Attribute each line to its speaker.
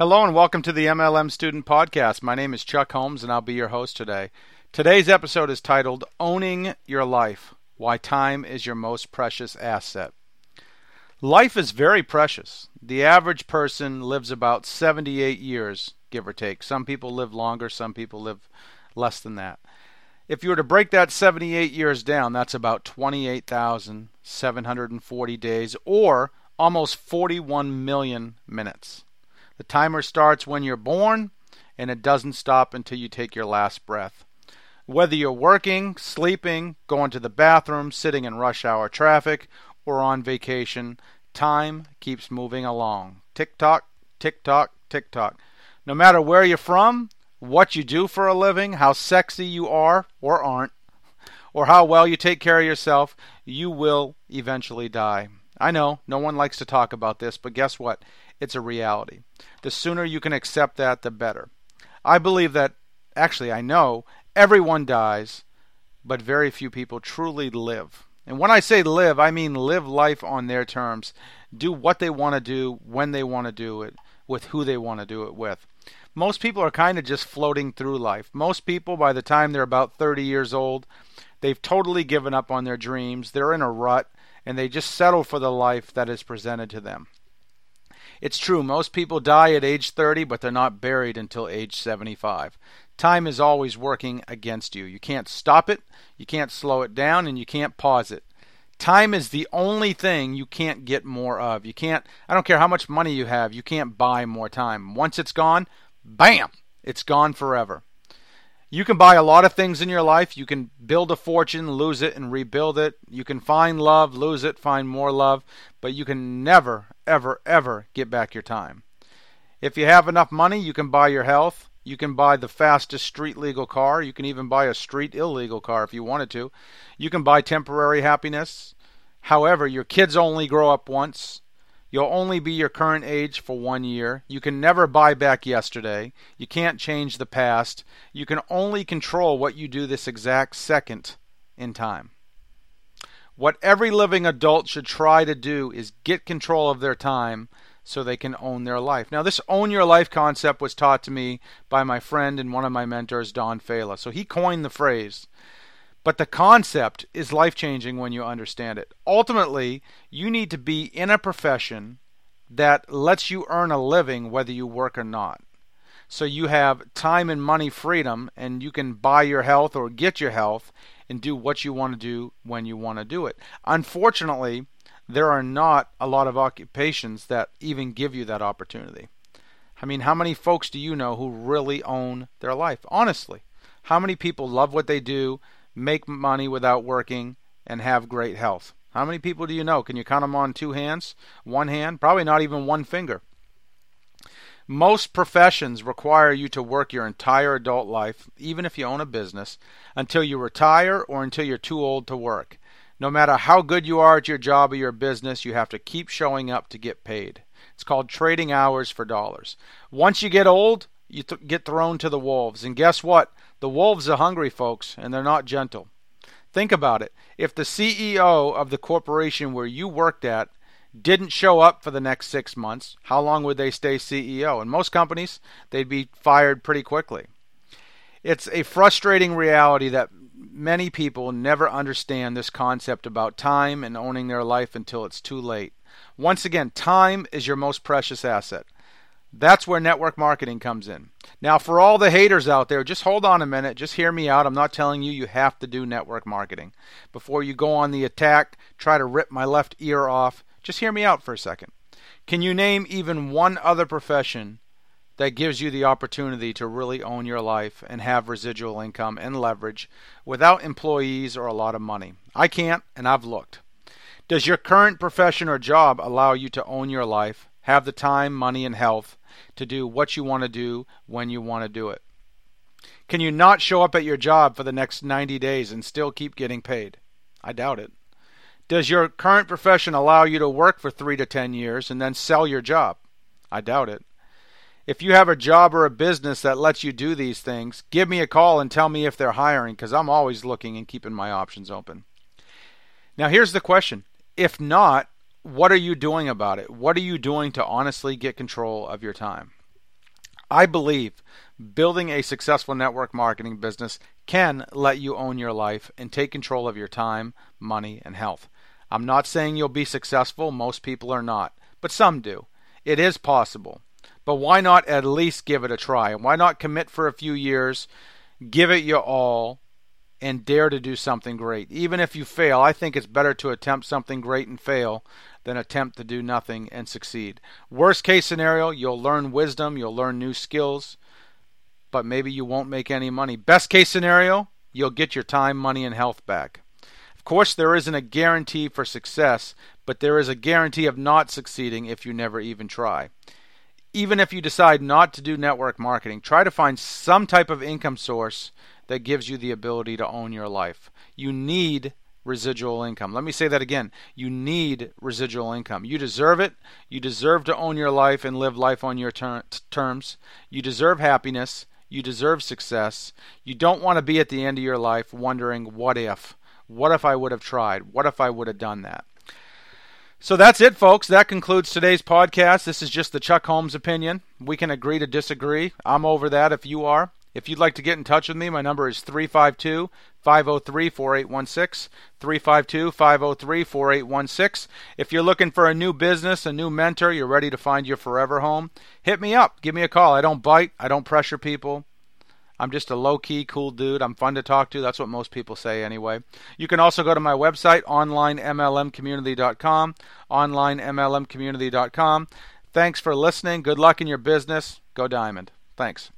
Speaker 1: Hello and welcome to the MLM Student Podcast. My name is Chuck Holmes and I'll be your host today. Today's episode is titled Owning Your Life Why Time is Your Most Precious Asset. Life is very precious. The average person lives about 78 years, give or take. Some people live longer, some people live less than that. If you were to break that 78 years down, that's about 28,740 days or almost 41 million minutes. The timer starts when you're born and it doesn't stop until you take your last breath. Whether you're working, sleeping, going to the bathroom, sitting in rush hour traffic, or on vacation, time keeps moving along. Tick tock, tick tock, tick tock. No matter where you're from, what you do for a living, how sexy you are or aren't, or how well you take care of yourself, you will eventually die. I know, no one likes to talk about this, but guess what? It's a reality. The sooner you can accept that, the better. I believe that, actually, I know everyone dies, but very few people truly live. And when I say live, I mean live life on their terms. Do what they want to do, when they want to do it, with who they want to do it with. Most people are kind of just floating through life. Most people, by the time they're about 30 years old, they've totally given up on their dreams. They're in a rut, and they just settle for the life that is presented to them. It's true, most people die at age 30, but they're not buried until age 75. Time is always working against you. You can't stop it, you can't slow it down, and you can't pause it. Time is the only thing you can't get more of. You can't, I don't care how much money you have, you can't buy more time. Once it's gone, bam, it's gone forever. You can buy a lot of things in your life. You can build a fortune, lose it, and rebuild it. You can find love, lose it, find more love, but you can never, ever, ever get back your time. If you have enough money, you can buy your health. You can buy the fastest street legal car. You can even buy a street illegal car if you wanted to. You can buy temporary happiness. However, your kids only grow up once. You'll only be your current age for one year. You can never buy back yesterday. You can't change the past. You can only control what you do this exact second in time. What every living adult should try to do is get control of their time so they can own their life. Now, this own your life concept was taught to me by my friend and one of my mentors, Don Failla. So he coined the phrase. But the concept is life changing when you understand it. Ultimately, you need to be in a profession that lets you earn a living whether you work or not. So you have time and money freedom, and you can buy your health or get your health and do what you want to do when you want to do it. Unfortunately, there are not a lot of occupations that even give you that opportunity. I mean, how many folks do you know who really own their life? Honestly, how many people love what they do? Make money without working, and have great health. How many people do you know? Can you count them on two hands? One hand? Probably not even one finger. Most professions require you to work your entire adult life, even if you own a business, until you retire or until you're too old to work. No matter how good you are at your job or your business, you have to keep showing up to get paid. It's called trading hours for dollars. Once you get old, you th- get thrown to the wolves. And guess what? The wolves are hungry, folks, and they're not gentle. Think about it. If the CEO of the corporation where you worked at didn't show up for the next six months, how long would they stay CEO? In most companies, they'd be fired pretty quickly. It's a frustrating reality that many people never understand this concept about time and owning their life until it's too late. Once again, time is your most precious asset. That's where network marketing comes in. Now, for all the haters out there, just hold on a minute. Just hear me out. I'm not telling you you have to do network marketing. Before you go on the attack, try to rip my left ear off, just hear me out for a second. Can you name even one other profession that gives you the opportunity to really own your life and have residual income and leverage without employees or a lot of money? I can't, and I've looked. Does your current profession or job allow you to own your life, have the time, money, and health to do what you want to do when you want to do it? Can you not show up at your job for the next 90 days and still keep getting paid? I doubt it. Does your current profession allow you to work for 3 to 10 years and then sell your job? I doubt it. If you have a job or a business that lets you do these things, give me a call and tell me if they're hiring because I'm always looking and keeping my options open. Now, here's the question if not, what are you doing about it? What are you doing to honestly get control of your time? I believe building a successful network marketing business can let you own your life and take control of your time, money, and health. I'm not saying you'll be successful, most people are not, but some do. It is possible. But why not at least give it a try? Why not commit for a few years, give it your all, and dare to do something great? Even if you fail, I think it's better to attempt something great and fail than attempt to do nothing and succeed. Worst case scenario, you'll learn wisdom, you'll learn new skills, but maybe you won't make any money. Best case scenario, you'll get your time, money, and health back. Of course, there isn't a guarantee for success, but there is a guarantee of not succeeding if you never even try. Even if you decide not to do network marketing, try to find some type of income source that gives you the ability to own your life. You need residual income. Let me say that again. You need residual income. You deserve it. You deserve to own your life and live life on your ter- terms. You deserve happiness. You deserve success. You don't want to be at the end of your life wondering, what if? What if I would have tried? What if I would have done that? So that's it, folks. That concludes today's podcast. This is just the Chuck Holmes opinion. We can agree to disagree. I'm over that if you are. If you'd like to get in touch with me, my number is 352 503 4816. 352 503 4816. If you're looking for a new business, a new mentor, you're ready to find your forever home, hit me up. Give me a call. I don't bite, I don't pressure people. I'm just a low key, cool dude. I'm fun to talk to. That's what most people say anyway. You can also go to my website, onlinemlmcommunity.com. Onlinemlmcommunity.com. Thanks for listening. Good luck in your business. Go Diamond. Thanks.